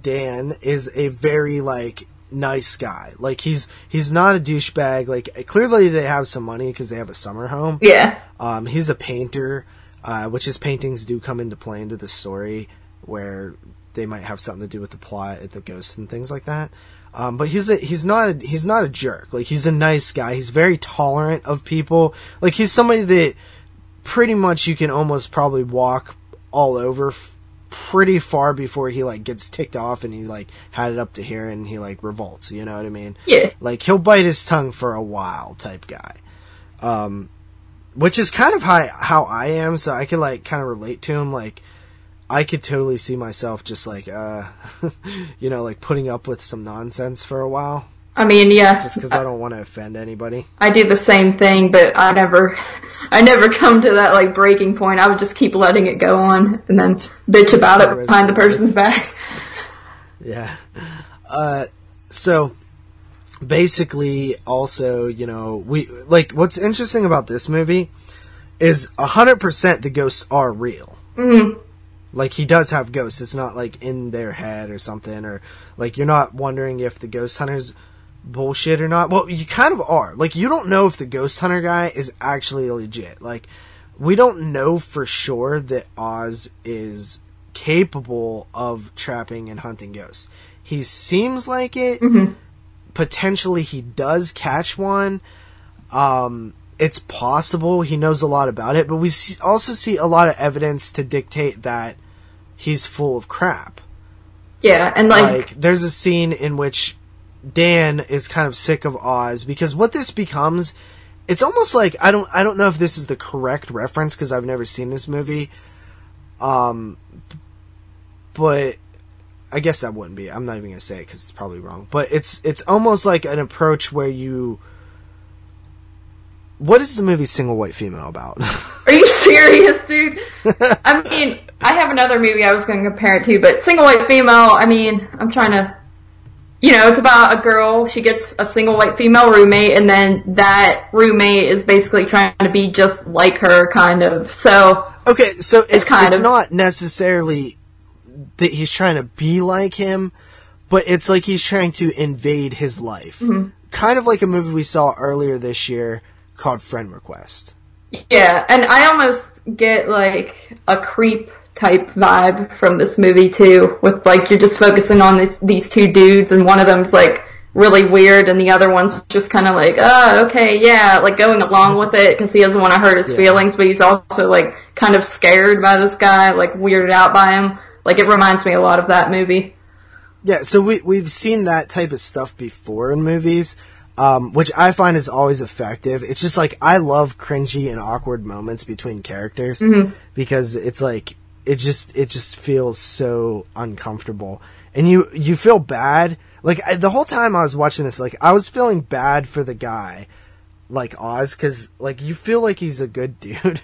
Dan is a very like nice guy. Like he's he's not a douchebag. Like clearly they have some money because they have a summer home. Yeah. Um, he's a painter, uh, which his paintings do come into play into the story where they might have something to do with the plot, the ghosts and things like that. Um, but he's a, he's not a, he's not a jerk. Like he's a nice guy. He's very tolerant of people. Like he's somebody that pretty much you can almost probably walk all over f- pretty far before he like gets ticked off and he like had it up to here and he like revolts. You know what I mean? Yeah. Like he'll bite his tongue for a while type guy. Um, which is kind of how, how I am, so I can like kind of relate to him. Like, I could totally see myself just like, uh, you know, like putting up with some nonsense for a while, I mean, yeah, just because I don't want to offend anybody. I do the same thing, but I never, I never come to that like breaking point. I would just keep letting it go on and then bitch about it behind the person's back. Yeah. Uh, so basically, also, you know, we like what's interesting about this movie is hundred percent the ghosts are real. Mm. Like he does have ghosts. It's not like in their head or something, or like you're not wondering if the ghost hunters bullshit or not. Well, you kind of are. Like you don't know if the ghost hunter guy is actually legit. Like we don't know for sure that Oz is capable of trapping and hunting ghosts. He seems like it. Mhm. Potentially he does catch one. Um it's possible he knows a lot about it, but we see, also see a lot of evidence to dictate that he's full of crap Yeah, and like, like there's a scene in which Dan is kind of sick of Oz because what this becomes it's almost like I don't I don't know if this is the correct reference because I've never seen this movie um but I guess that wouldn't be I'm not even to say it cuz it's probably wrong but it's it's almost like an approach where you what is the movie Single White Female about? are you serious, dude? I mean, I have another movie I was going to compare it to, but single white female. I mean, I'm trying to. You know, it's about a girl. She gets a single white female roommate, and then that roommate is basically trying to be just like her, kind of. So, Okay, so it's, it's, kind of- not necessarily that he's trying to be like him, but it's like he's trying to invade his life. Mm-hmm. Kind of like a movie we saw earlier this year called Friend Request. Yeah, and I almost get like a creep type vibe from this movie too, with like you're just focusing on this, these two dudes, and one of them's like really weird, and the other one's just kind of like, oh, okay, yeah, like going along with it because he doesn't want to hurt his Yeah. feelings, but he's also like kind of scared by this guy, like weirded out by him. Like it reminds me a lot of that movie. Yeah, so we we've seen that type of stuff before in movies, um, which I find is always effective. It's just like I love cringy and awkward moments between characters because it's like it just it just feels so uncomfortable, and you you feel bad. Like I, the whole time I was watching this, like I was feeling bad for the guy, like Oz, because like you feel like he's a good dude, like,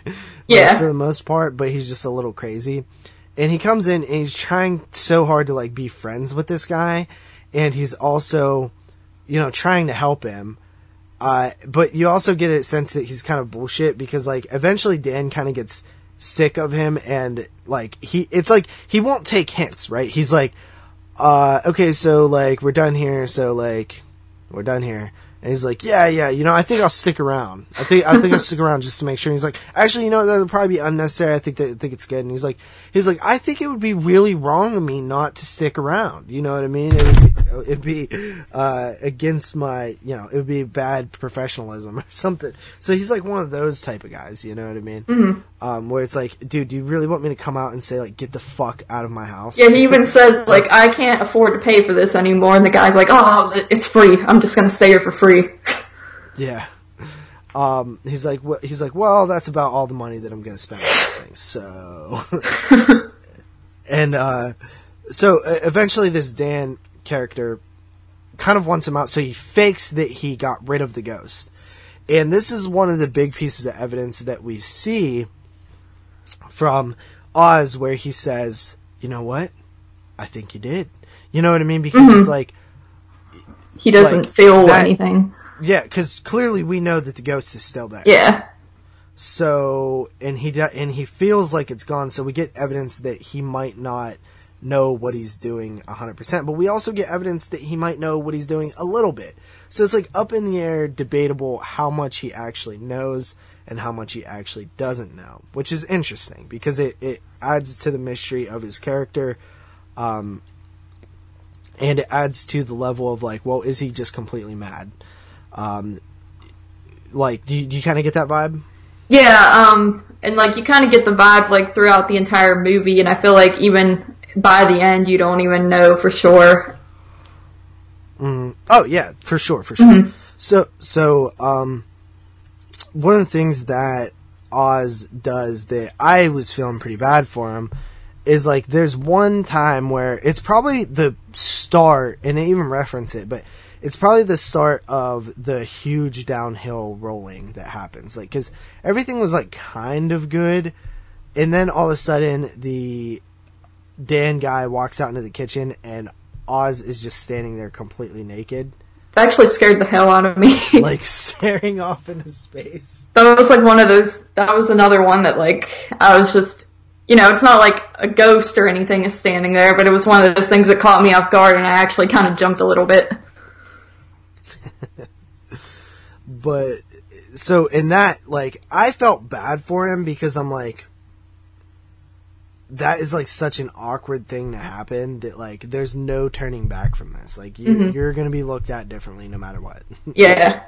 Yeah. for the most part, but he's just a little crazy and he comes in and he's trying so hard to like be friends with this guy and he's also you know trying to help him uh, but you also get a sense that he's kind of bullshit because like eventually dan kind of gets sick of him and like he it's like he won't take hints right? He's like uh okay so like we're done here so like we're done here. And he's like yeah yeah you know i think i'll stick around. I think i think i'll stick around just to make sure. And he's like actually you know that'll probably be unnecessary. I think that, I think it's good. And he's like he's like i think it would be really wrong of me not to stick around. You know what i mean? It would be, it'd be uh against my you know it would be bad professionalism or something. So he's like one of those type of guys you know what i mean um where it's like dude do you really want me to come out and say like get the fuck out of my house Yeah, he even says like I can't afford to pay for this anymore, and the guy's like, oh, it's free. I'm just gonna stay here for free. Yeah. Um, he's like, well, he's like, well, that's about all the money that I'm going to spend on this thing. So, and uh, so uh, eventually, this Dan character kind of wants him out, so he fakes that he got rid of the ghost. And this is one of the big pieces of evidence that we see from Oz, where he says, "You know what? I think you did." You know what I mean? Because it's mm-hmm. like, He doesn't Like, feel that- anything. yeah, because clearly we know that the ghost is still there. Yeah. So, and he and he feels like it's gone. So we get evidence that he might not know what he's doing 100%, but we also get evidence that he might know what he's doing a little bit. So it's like up in the air, debatable how much he actually knows and how much he actually doesn't know, which is interesting because it, it adds to the mystery of his character. Um, and it adds to the level of like, well, is he just completely mad? Um, like, do you, do you kind of get that vibe? Yeah, um, and like you kind of get the vibe like throughout the entire movie, and I feel like even by the end you don't even know for sure. Oh yeah, for sure, for sure. So so um one of the things that Oz does that I was feeling pretty bad for him is like there's one time where it's probably the start, and they even reference it, but it's probably the start of the huge downhill rolling that happens. Like, because everything was like kind of good, and then all of a sudden the Dan guy walks out into the kitchen, and Oz is just standing there completely naked, That actually scared the hell out of me. like staring off into space. that was like one of those. That was another one that like I was just, you know, it's not like a ghost or anything is standing there, but it was one of those things that caught me off guard, and I actually kind of jumped a little bit. but so in that like i felt bad for him because i'm like that is like such an awkward thing to happen that like there's no turning back from this. Like you, Mhm. you're gonna be looked at differently no matter what. Yeah,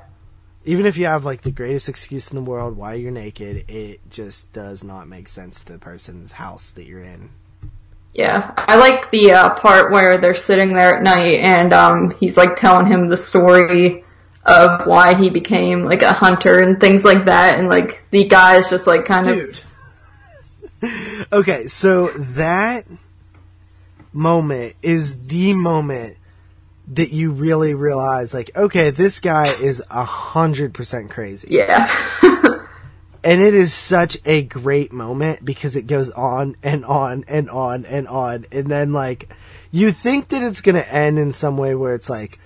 even if you have like the greatest excuse in the world why you're naked it just does not make sense to the person's house that you're in. Yeah. I like the uh, part where they're sitting there at night, and um, he's like telling him the story of why he became like a hunter and things like that, and like the guy's just like kind of dude okay so that moment is the moment that you really realize like okay this guy is a hundred percent crazy yeah. and it is such a great moment because it goes on and on and on and on and then like you think that it's gonna end in some way where it's like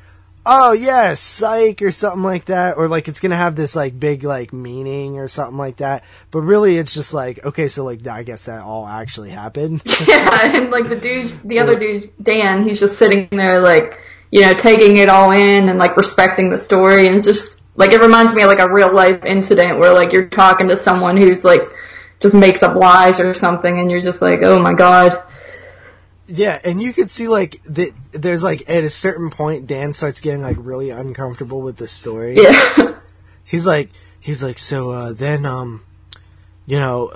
oh yeah psych or something like that or like it's gonna have this like big like meaning or something like that. But really it's just like okay so like i guess that all actually happened. Yeah, and like the dude, the other dude, Dan, he's just sitting there, like, you know, taking it all in and like respecting the story, and it's just like it reminds me of like a real life incident where like you're talking to someone who's like just makes up lies or something, and you're just like, oh my god, Yeah, and you could see like that. There's like at a certain point, Dan starts getting like really uncomfortable with the story. yeah, He's like, he's like, so uh, then, um, you know,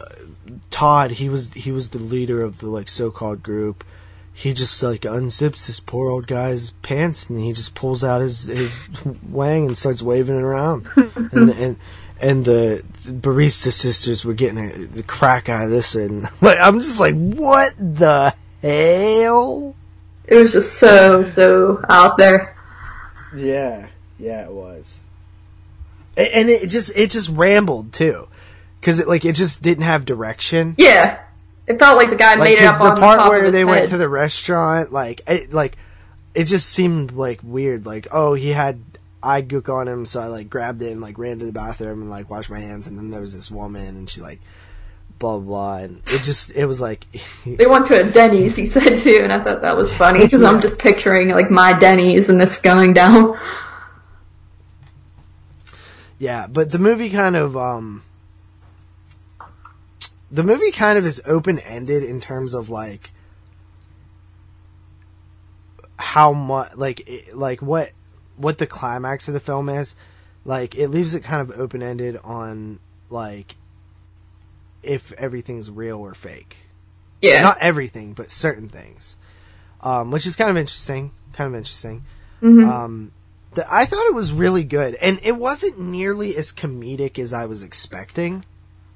Todd, he was he was the leader of the like so-called group. He just like unzips this poor old guy's pants and he just pulls out his his wang and starts waving it around. and the, and and the barista sisters were getting a, the crack out of this, and like I'm just like, what the hell? it was just so so out there. Yeah, yeah, it was. And it just it just rambled too, because it like it just didn't have direction. Yeah, it felt like the guy Like made it 'cause up the on part the top where they head. went to the restaurant, like it like it just seemed like weird. Like oh, he had eye gook on him, so I like grabbed it and like ran to the bathroom and like washed my hands, and then there was this woman and she like blah blah, and it just it was like They went to a Denny's, he said too, and I thought that was funny because I'm just picturing like my Denny's and this going down. Yeah, but the movie kind of um the movie kind of is open ended in terms of like how much like it, like what what the climax of the film is. Like it leaves it kind of open ended on like if everything's real or fake. Yeah, Not everything, but certain things. Um, which is kind of interesting. Kind of interesting. Mhm. Um, the, I thought it was really good, and it wasn't nearly as comedic as I was expecting.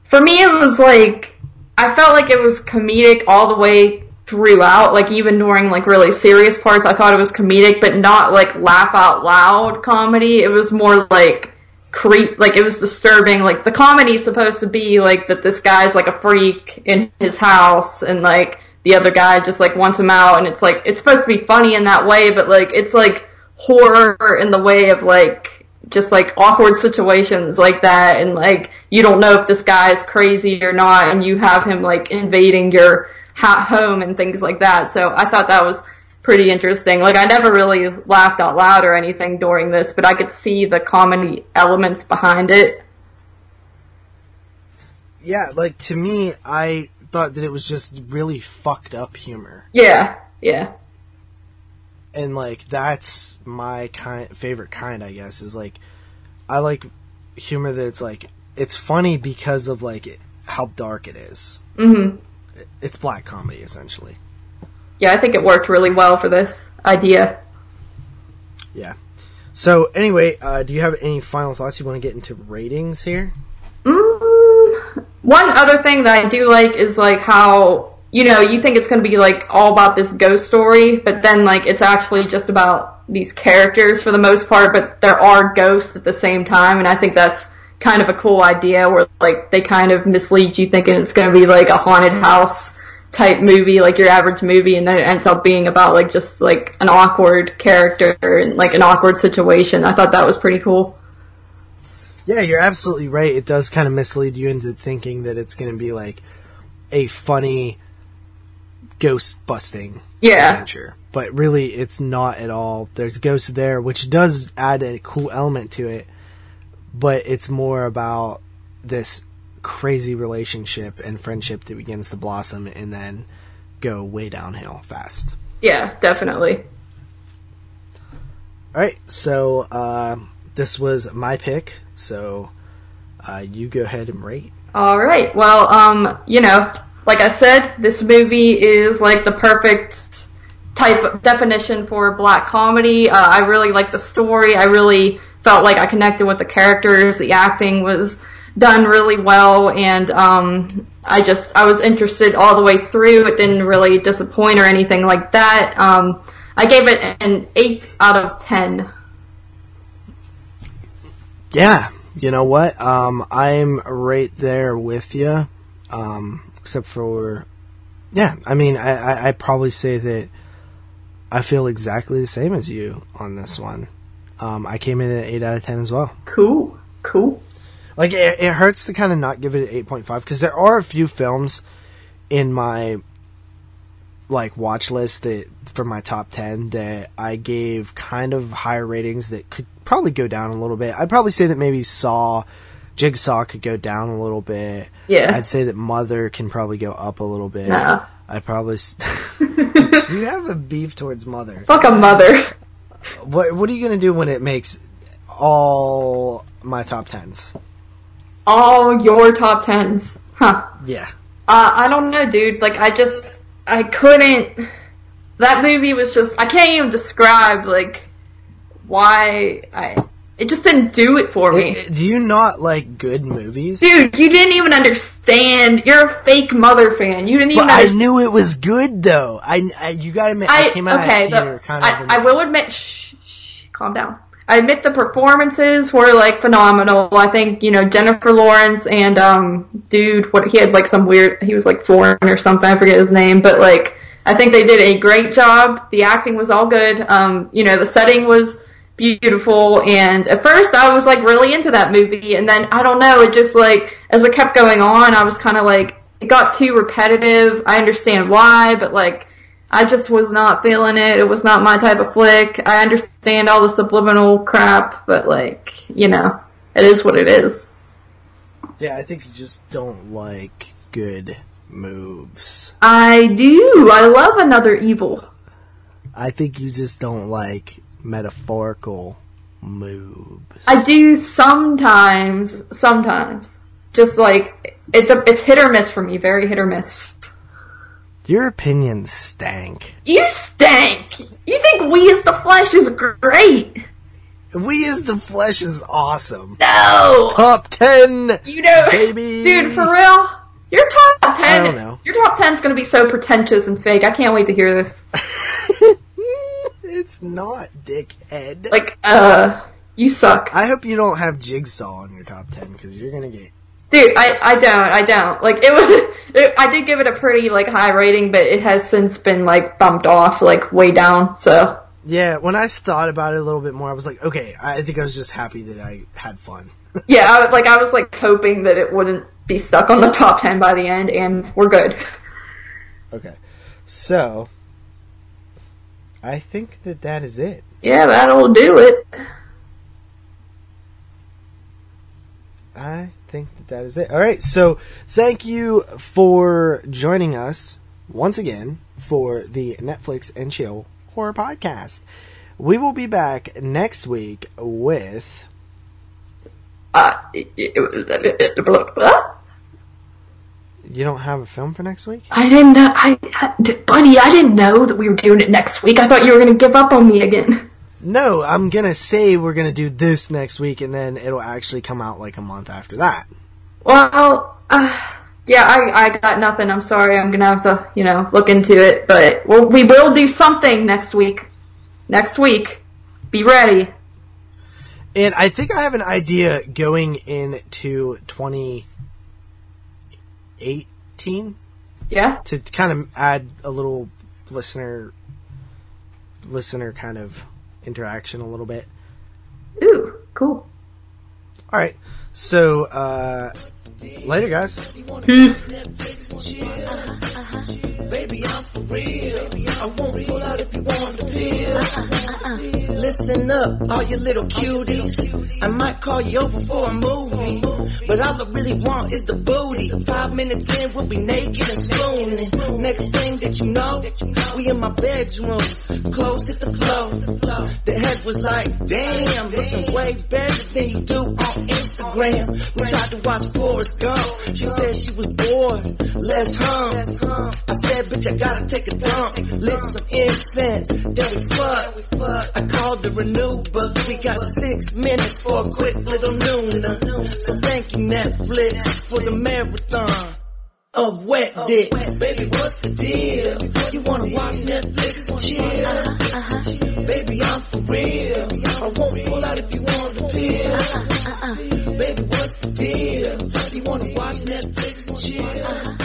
for me it was like I felt like it was comedic all the way throughout. Like even during like really serious parts, I thought it was comedic, but not like laugh out loud comedy. It was more like creep like it was disturbing. Like the comedy's supposed to be like that this guy's like a freak in his house and like the other guy just like wants him out and it's like it's supposed to be funny in that way but like it's like horror in the way of like just like awkward situations like that and like you don't know if this guy is crazy or not and you have him like invading your home and things like that. So i thought that was pretty interesting like i never really laughed out loud or anything during this but i could see the comedy elements behind it Yeah, like to me, I thought that it was just really fucked up humor, yeah yeah and like that's my kind favorite kind, I guess. Is like I like humor that's like it's funny because of like it, how dark it is. hmm It's black comedy essentially. Yeah i think it worked really well for this idea Yeah. So anyway, uh, do you have any final thoughts? You want to get into ratings here? Mm, one other thing that I do like is like how you know, you think it's going to be like all about this ghost story, but then like it's actually just about these characters for the most part, but there are ghosts at the same time, and I think that's kind of a cool idea where like they kind of mislead you thinking it's going to be like a haunted house type movie, like your average movie, and then it ends up being about like just like an awkward character and like an awkward situation. I thought that was pretty cool. Yeah, you're absolutely right. It does kind of mislead you into thinking that it's going to be like a funny ghost busting Yeah. adventure. But really, it's not at all. There's ghosts there, which does add a cool element to it, but it's more about this crazy relationship and friendship that begins to blossom and then go way downhill fast. Yeah, definitely. All right, so uh, this was my pick. So uh, you go ahead and rate. All right. Well, um, you know, like I said, this movie is like the perfect type of definition for black comedy. Uh, I really like the story. I really felt like I connected with the characters. The acting was done really well, and um, I just I was interested all the way through. It didn't really disappoint or anything like that. Um, I gave it an eight out of ten. Yeah, you know what? Um, I'm right there with you. Um, except for, yeah, I mean, I, I, I probably say that I feel exactly the same as you on this one. Um, I came in at eight out of ten as well. Cool, cool. Like it, it hurts to kind of not give it an eight point five because there are a few films in my like watch list that for my top ten that I gave kind of higher ratings that could probably go down a little bit. I'd probably say that maybe Saw, Jigsaw could go down a little bit. Yeah. I'd say that Mother can probably go up a little bit. Nah. I probably. St- you have a beef towards Mother. Fuck a mother. What What are you gonna do when it makes all my top tens? All your top tens, huh? Yeah. Uh, I don't know, dude. Like, I just, I couldn't. That movie was just, I can't even describe, like, why I. It just didn't do it for me. Eh, Do you not like good movies? Dude, you didn't even understand. You're a fake mother fan. You didn't even But I knew it was good though. I, I you gotta admit, I, I, came out okay, of theater the, kind of. I, I will admit, shh, shh, calm down. I admit the performances were like phenomenal. I think you know Jennifer Lawrence and um dude, what he had like some weird. He was like foreign or something. I forget his name, but like I think they did a great job. The acting was all good. Um, you know, the setting was beautiful and at first I was like really into that movie and then I don't know, it just like as it kept going on I was kind of like it got too repetitive. I understand why, but like I just was not feeling it. It was not my type of flick. I understand all the subliminal crap, but like, you know, it is what it is. Yeah, I think you just don't like good moves. I do. I love another evil. I think you just don't like metaphorical moves. I do sometimes, sometimes. Just like it's a, it's hit or miss for me, very hit or miss. Your opinions stank. You stank. You think We Are the Flesh is great? We Are the Flesh is awesome. No. Top ten, You know, baby. dude, for real. Your top ten. I don't know. Your top ten's gonna be so pretentious and fake. I can't wait to hear this. it's not, dickhead. Like, uh, you suck, I hope you don't have Jigsaw on your top ten because you're gonna get. Dude. I I don't. I don't. Like, it was. It, I did give it a pretty like high rating, but it has since been like bumped off like way down. So Yeah, when I thought about it a little bit more, I was like, okay, I think I was just happy that I had fun. yeah, I, was- like I was like hoping that it wouldn't be stuck on the top ten by the end, and we're good. okay, so I think that that is it. Yeah, that'll do it. I think that that is it. All right, so thank you for joining us once again for the Netflix and Chill Horror Podcast. We will be back next week with. Uh, it- You don't have a film for next week? I didn't know, I, I, buddy, I didn't know that we were doing it next week. I thought you were gonna give up on me again. No, I'm gonna say we're gonna do this next week, and then it'll actually come out like a month after that. Well, uh, Yeah, I, I got nothing. I'm sorry. I'm gonna have to, you know, look into it. But we'll, we will do something next week. Next week. Be ready. And I think I have an idea going into 2018 Yeah? to kind of add a little listener listener kind of interaction a little bit. Ooh, cool. All right. So, uh later guys. Peace. Baby, I'm for real. I won't pull out if you want the pill. Listen up, all you little cuties. I might call you over for a movie. But all I really want is the booty. Five minutes in, we'll be naked and spooning. Next thing that you know, we in my bedroom. Clothes hit the floor. The head was like, damn, looking way better than you do on Instagram. We tried to watch Forrest Gump. She said she was bored. Let's hum. I said, bitch, I gotta take a dump. Lit some incense. Then we fuck. I called the renew, but we got six minutes for a quick little noon. Uh. So thank you, Netflix, for the marathon of wet dicks. Baby, what's the deal? You wanna watch Netflix and chill? Baby, I'm for real. I won't pull out if you want the pill. Baby, what's the deal? You wanna watch Netflix and chill?